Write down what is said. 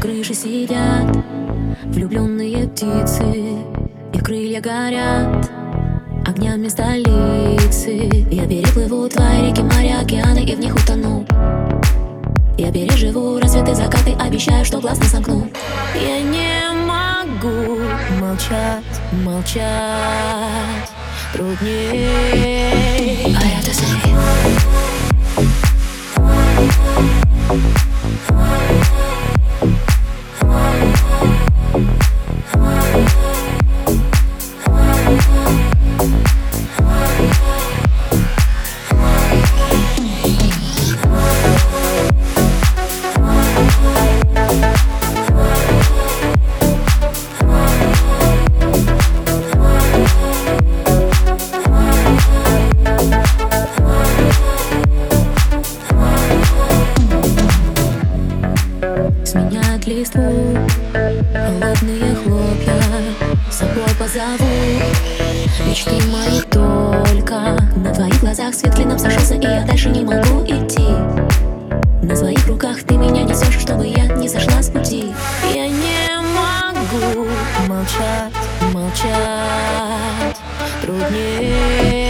Крыше сидят влюбленные птицы Их крылья горят огнями столицы. Я переплыву твои реки, моря, океаны и в них утону Я переживу рассветы, закаты, обещаю, что глаз не сомкну. Я не могу молчать, молчать. Труднее I have to сменят листву Холодные хлопья с собой позову. Мечты мои только на твоих глазах Свет клином сошелся, и я дальше не могу идти. На своих руках ты меня несешь, чтобы я не сошла с пути. Я не могу молчать, молчать. Труднее